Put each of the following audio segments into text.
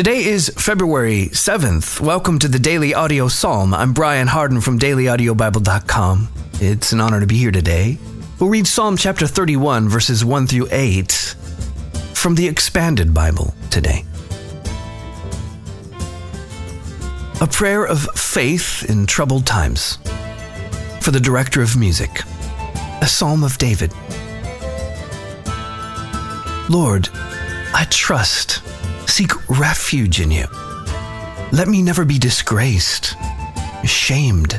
Today is February 7th. Welcome to the Daily Audio Psalm. I'm Brian Hardin from dailyaudiobible.com. It's an honor to be here today. We'll read Psalm chapter 31, verses 1 through 8 from the Expanded Bible today. A prayer of faith in troubled times. For the director of music, a psalm of David. Lord, I trust, seek refuge in you. Let me never be disgraced, shamed.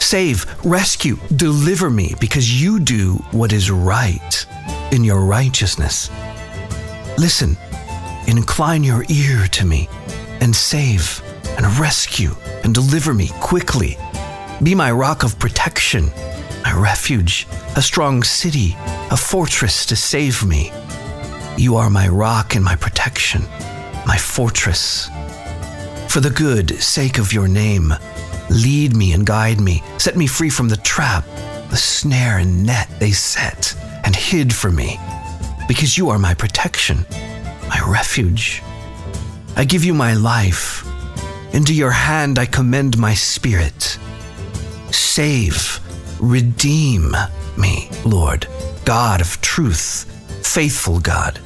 Save, rescue, deliver me, because you do what is right in your righteousness. Listen, incline your ear to me, and save, and rescue, and deliver me quickly. Be my rock of protection, my refuge, a strong city, a fortress to save me. You are my rock and my protection, my fortress. For the good sake of your name, lead me and guide me. Set me free from the trap, the snare and net they set and hid for me. Because you are my protection, my refuge. I give you my life. Into your hand I commend my spirit. Save, redeem me, Lord, God of truth, faithful God.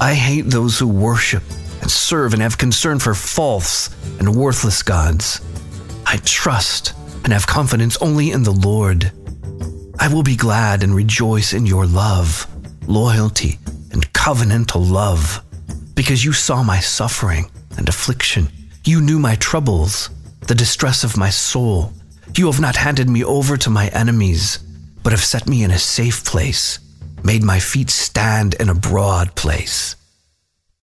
I hate those who worship and serve and have concern for false and worthless gods. I trust and have confidence only in the Lord. I will be glad and rejoice in your love, loyalty, and covenantal love, because you saw my suffering and affliction. You knew my troubles, the distress of my soul. You have not handed me over to my enemies, but have set me in a safe place, made my feet stand in a broad place.